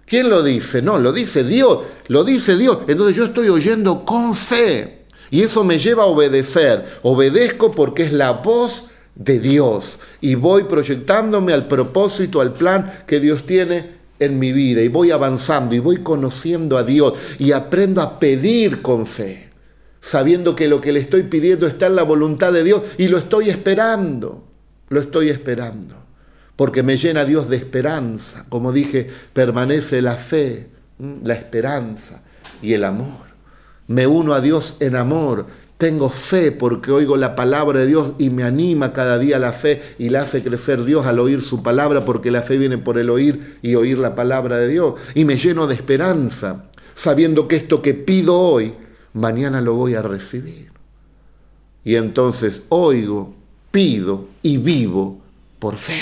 ¿Quién lo dice? No, lo dice Dios, lo dice Dios. Entonces yo estoy oyendo con fe. Y eso me lleva a obedecer. Obedezco porque es la voz de Dios. Y voy proyectándome al propósito, al plan que Dios tiene en mi vida. Y voy avanzando y voy conociendo a Dios. Y aprendo a pedir con fe, sabiendo que lo que le estoy pidiendo está en la voluntad de Dios. Y lo estoy esperando, lo estoy esperando, porque me llena Dios de esperanza, como dije, permanece la fe, la esperanza y el amor. Me uno a Dios en amor, tengo fe porque oigo la palabra de Dios y me anima cada día la fe y la hace crecer Dios al oír su palabra porque la fe viene por el oír y oír la palabra de Dios. Y me lleno de esperanza sabiendo que esto que pido hoy, mañana lo voy a recibir. Y entonces oigo, pido y vivo por fe.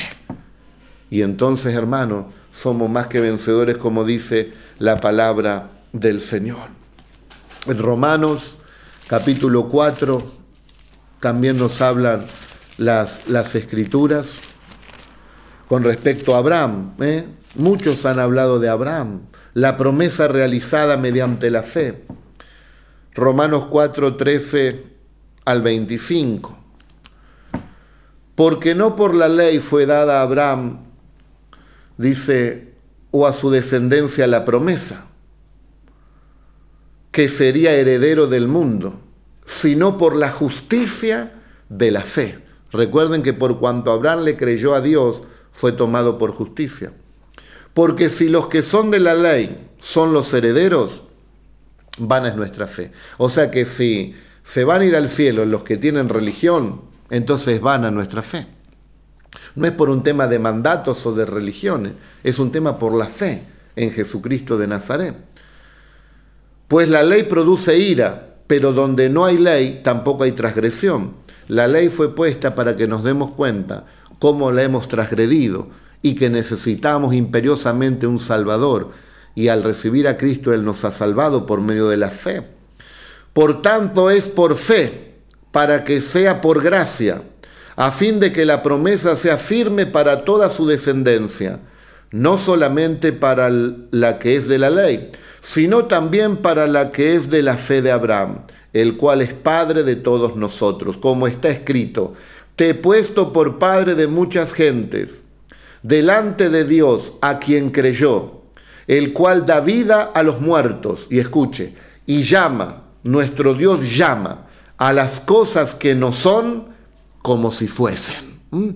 Y entonces, hermano, somos más que vencedores como dice la palabra del Señor. En Romanos capítulo 4 también nos hablan las, las escrituras. con respecto a Abraham. ¿eh? Muchos han hablado de Abraham, la promesa realizada mediante la fe. Romanos 4, 13 al 25. Porque no por la ley fue dada a Abraham, dice, o a su descendencia la promesa, que sería heredero del mundo, sino por la justicia de la fe. Recuerden que por cuanto Abraham le creyó a Dios, fue tomado por justicia. Porque si los que son de la ley son los herederos, van es nuestra fe. O sea que si se van a ir al cielo los que tienen religión, entonces van a nuestra fe. No es por un tema de mandatos o de religiones, es un tema por la fe en Jesucristo de Nazaret. Pues la ley produce ira, pero donde no hay ley tampoco hay transgresión. La ley fue puesta para que nos demos cuenta cómo la hemos transgredido y que necesitamos imperiosamente un Salvador. Y al recibir a Cristo Él nos ha salvado por medio de la fe. Por tanto es por fe, para que sea por gracia, a fin de que la promesa sea firme para toda su descendencia, no solamente para la que es de la ley, sino también para la que es de la fe de Abraham, el cual es Padre de todos nosotros, como está escrito, te he puesto por Padre de muchas gentes, delante de Dios a quien creyó, el cual da vida a los muertos, y escuche, y llama nuestro Dios llama a las cosas que no son como si fuesen. ¿Mm?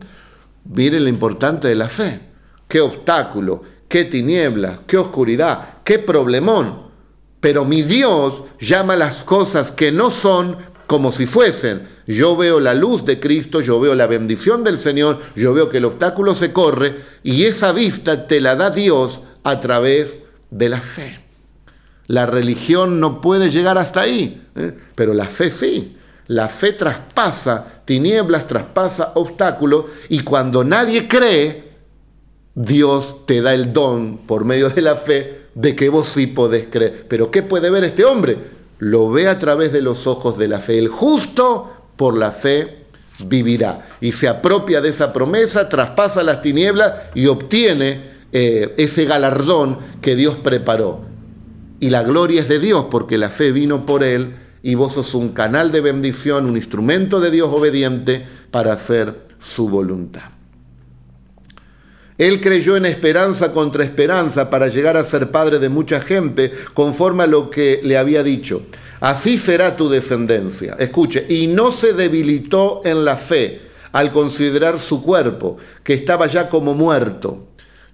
Miren lo importante de la fe. Qué obstáculo, qué tinieblas, qué oscuridad, qué problemón. Pero mi Dios llama las cosas que no son como si fuesen. Yo veo la luz de Cristo, yo veo la bendición del Señor, yo veo que el obstáculo se corre y esa vista te la da Dios a través de la fe. La religión no puede llegar hasta ahí, ¿eh? pero la fe sí. La fe traspasa tinieblas, traspasa obstáculos y cuando nadie cree, Dios te da el don por medio de la fe de que vos sí podés creer. Pero ¿qué puede ver este hombre? Lo ve a través de los ojos de la fe. El justo por la fe vivirá y se apropia de esa promesa, traspasa las tinieblas y obtiene eh, ese galardón que Dios preparó y la gloria es de Dios porque la fe vino por Él y vos sos un canal de bendición, un instrumento de Dios obediente para hacer su voluntad. Él creyó en esperanza contra esperanza para llegar a ser padre de mucha gente conforme a lo que le había dicho. Así será tu descendencia. Escuche, y no se debilitó en la fe al considerar su cuerpo, que estaba ya como muerto.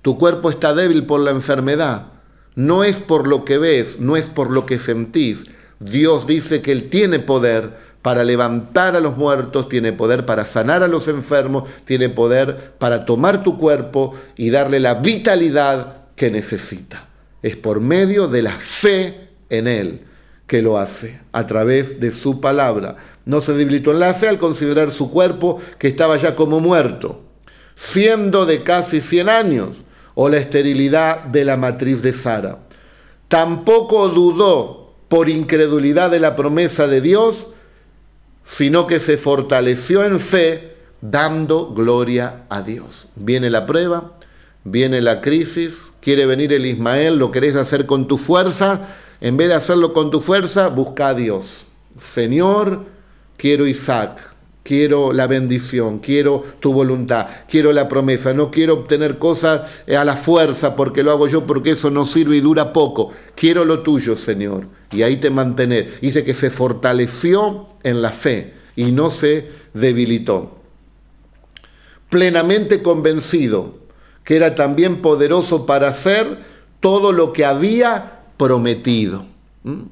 Tu cuerpo está débil por la enfermedad no es por lo que ves, no es por lo que sentís. Dios dice que Él tiene poder para levantar a los muertos, tiene poder para sanar a los enfermos, tiene poder para tomar tu cuerpo y darle la vitalidad que necesita. Es por medio de la fe en Él que lo hace, a través de su palabra. No se debilitó en la fe al considerar su cuerpo que estaba ya como muerto, siendo de casi 100 años o la esterilidad de la matriz de Sara. Tampoco dudó por incredulidad de la promesa de Dios, sino que se fortaleció en fe dando gloria a Dios. Viene la prueba, viene la crisis, quiere venir el Ismael, lo querés hacer con tu fuerza, en vez de hacerlo con tu fuerza, busca a Dios. Señor, quiero Isaac, quiero la bendición, quiero tu voluntad, quiero la promesa, no quiero obtener cosas eh, a la fuerza porque lo hago yo, porque eso no sirve y dura poco. Quiero lo tuyo, Señor. Y ahí te mantenés. Dice que se fortaleció en la fe y no se debilitó. Plenamente convencido que era también poderoso para hacer todo lo que había prometido. ¿Mm?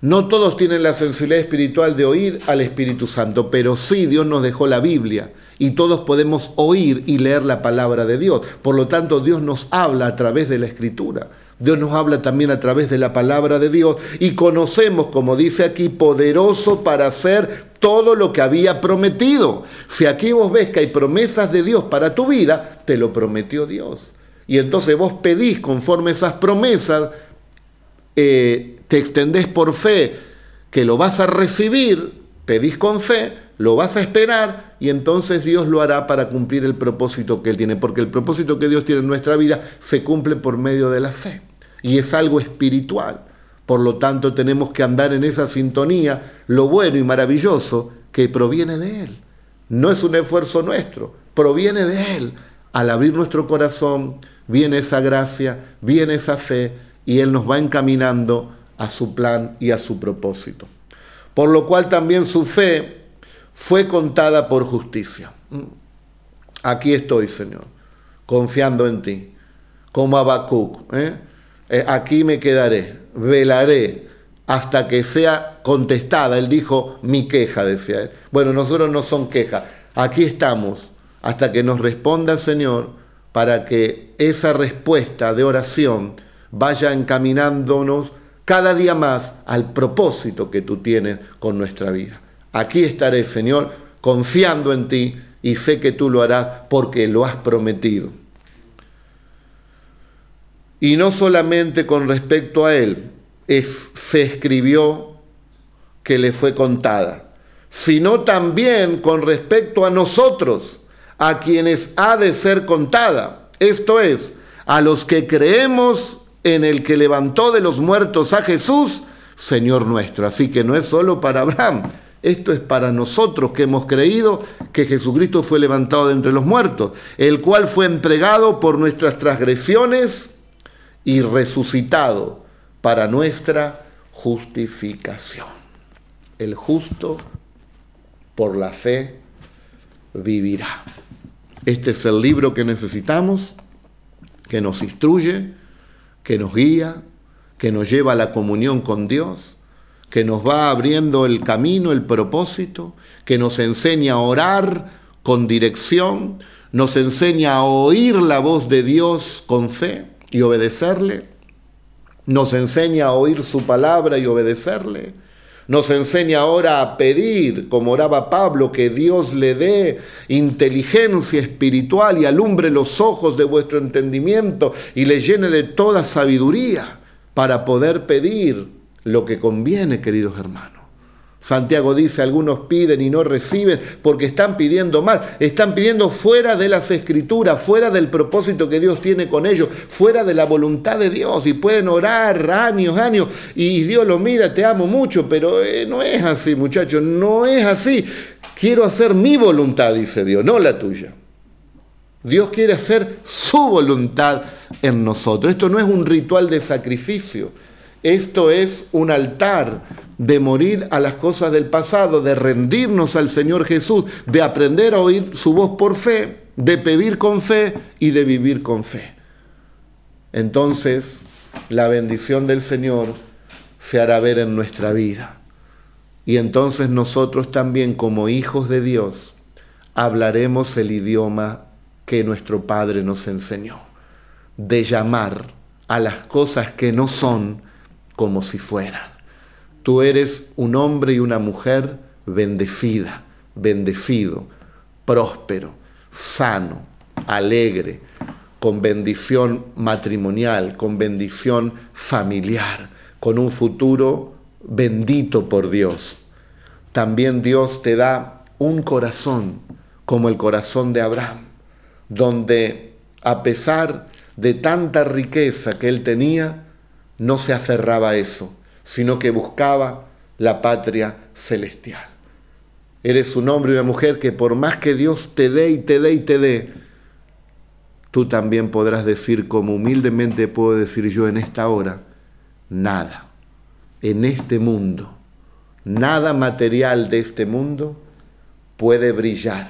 No todos tienen la sensibilidad espiritual de oír al Espíritu Santo, pero sí Dios nos dejó la Biblia y todos podemos oír y leer la palabra de Dios. Por lo tanto, Dios nos habla a través de la Escritura. Dios nos habla también a través de la palabra de Dios y conocemos, como dice aquí, poderoso para hacer todo lo que había prometido. Si aquí vos ves que hay promesas de Dios para tu vida, te lo prometió Dios. Y entonces vos pedís conforme esas promesas, eh, te extendés por fe que lo vas a recibir, pedís con fe, lo vas a esperar y entonces Dios lo hará para cumplir el propósito que Él tiene, porque el propósito que Dios tiene en nuestra vida se cumple por medio de la fe y es algo espiritual. Por lo tanto, tenemos que andar en esa sintonía, lo bueno y maravilloso que proviene de Él. No es un esfuerzo nuestro, proviene de Él. Al abrir nuestro corazón, viene esa gracia, viene esa fe y Él nos va encaminando a su plan y a su propósito. Por lo cual también su fe fue contada por justicia. Aquí estoy, Señor, confiando en ti, como Habacuc. ¿eh? Eh, aquí me quedaré, velaré hasta que sea contestada. Él dijo, mi queja, decía él. Bueno, nosotros no son quejas, aquí estamos hasta que nos responda el Señor para que esa respuesta de oración vaya encaminándonos cada día más al propósito que tú tienes con nuestra vida. Aquí estaré, Señor, confiando en ti y sé que tú lo harás porque lo has prometido. Y no solamente con respecto a él se escribió que le fue contada, sino también con respecto a nosotros, a quienes ha de ser contada. Esto es, a los que creemos en el que levantó de los muertos a Jesús, Señor nuestro. Así que no es solo para Abraham, esto es para nosotros que hemos creído que Jesucristo fue levantado de entre los muertos, el cual fue entregado por nuestras transgresiones y resucitado para nuestra justificación. El justo por la fe vivirá. Este es el libro que necesitamos, que nos instruye, que nos guía, que nos lleva a la comunión con Dios, que nos va abriendo el camino, el propósito, que nos enseña a orar con dirección, nos enseña a oír la voz de Dios con fe y obedecerle, nos enseña a oír su palabra y obedecerle, nos enseña ahora a pedir, como oraba Pablo, que Dios le dé inteligencia espiritual y alumbre los ojos de vuestro entendimiento y le llene de toda sabiduría para poder pedir lo que conviene, queridos hermanos. Santiago dice, algunos piden y no reciben porque están pidiendo mal, están pidiendo fuera de las escrituras, fuera del propósito que Dios tiene con ellos, fuera de la voluntad de Dios y pueden orar años, años y Dios lo mira, te amo mucho, pero eh, no es así muchachos, no es así. Quiero hacer mi voluntad, dice Dios, no la tuya. Dios quiere hacer su voluntad en nosotros. Esto no es un ritual de sacrificio, esto es un altar de morir a las cosas del pasado, de rendirnos al Señor Jesús, de aprender a oír su voz por fe, de pedir con fe y de vivir con fe. Entonces, la bendición del Señor se hará ver en nuestra vida. Y entonces nosotros también como hijos de Dios hablaremos el idioma que nuestro Padre nos enseñó, de llamar a las cosas que no son como si fueran. Tú eres un hombre y una mujer bendecida, bendecido, próspero, sano, alegre, con bendición matrimonial, con bendición familiar, con un futuro bendito por Dios. También Dios te da un corazón como el corazón de Abraham, donde a pesar de tanta riqueza que él tenía, no se aferraba a eso, sino que buscaba la patria celestial. Eres un hombre y una mujer que por más que Dios te dé y te dé y te dé, tú también podrás decir, como humildemente puedo decir yo en esta hora, nada, en este mundo, nada material de este mundo puede brillar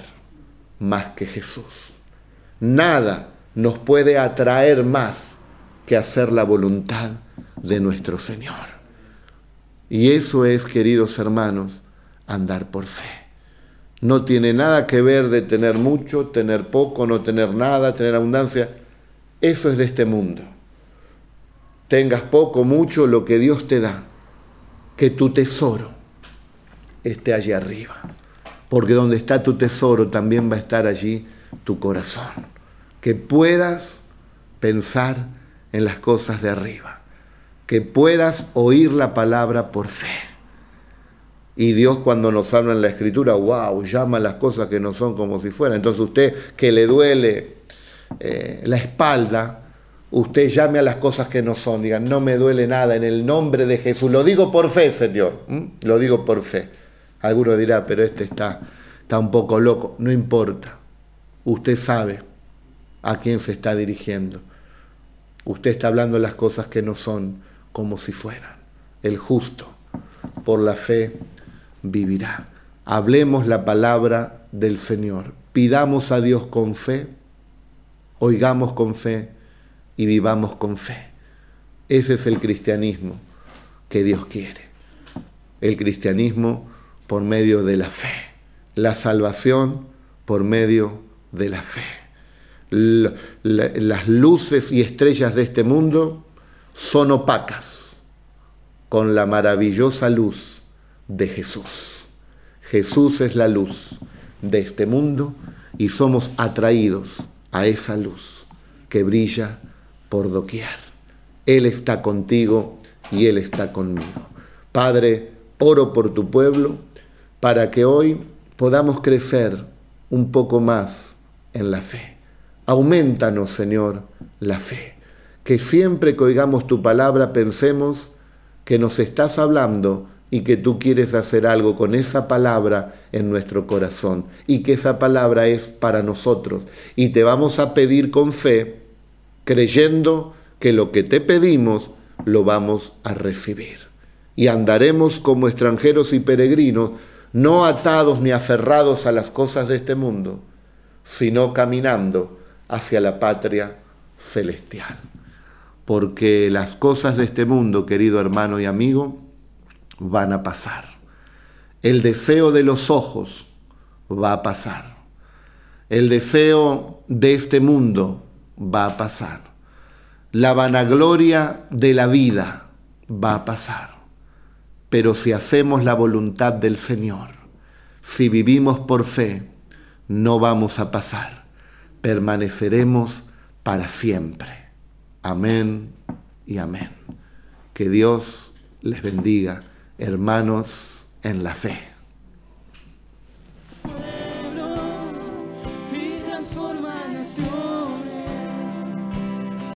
más que Jesús. Nada nos puede atraer más que hacer la voluntad de nuestro Señor. Y eso es, queridos hermanos, andar por fe. No tiene nada que ver de tener mucho, tener poco, no tener nada, tener abundancia. Eso es de este mundo. Tengas poco, mucho, lo que Dios te da. Que tu tesoro esté allí arriba. Porque donde está tu tesoro también va a estar allí tu corazón. Que puedas pensar en las cosas de arriba que puedas oír la palabra por fe. Y Dios cuando nos habla en la escritura, wow, llama las cosas que no son como si fueran. Entonces usted que le duele eh, la espalda, usted llame a las cosas que no son, digan, no me duele nada, en el nombre de Jesús. Lo digo por fe, Señor, lo digo por fe. Alguno dirá, pero este está, está un poco loco. No importa, usted sabe a quién se está dirigiendo. Usted está hablando las cosas que no son como si fueran. El justo, por la fe, vivirá. Hablemos la palabra del Señor. Pidamos a Dios con fe, oigamos con fe y vivamos con fe. Ese es el cristianismo que Dios quiere. El cristianismo por medio de la fe. La salvación por medio de la fe. las luces y estrellas de este mundo son opacas con la maravillosa luz de Jesús. Jesús es la luz de este mundo y somos atraídos a esa luz que brilla por doquier. Él está contigo y Él está conmigo. Padre, oro por tu pueblo para que hoy podamos crecer un poco más en la fe. Aumentanos, Señor, la fe. Que siempre que oigamos tu palabra pensemos que nos estás hablando y que tú quieres hacer algo con esa palabra en nuestro corazón y que esa palabra es para nosotros. Y te vamos a pedir con fe, creyendo que lo que te pedimos lo vamos a recibir. Y andaremos como extranjeros y peregrinos, no atados ni aferrados a las cosas de este mundo, sino caminando hacia la patria celestial. Porque las cosas de este mundo, querido hermano y amigo, van a pasar. El deseo de los ojos va a pasar. El deseo de este mundo va a pasar. La vanagloria de la vida va a pasar. Pero si hacemos la voluntad del Señor, si vivimos por fe, no vamos a pasar. Permaneceremos para siempre. Amén y amén. Que Dios les bendiga, hermanos en la fe.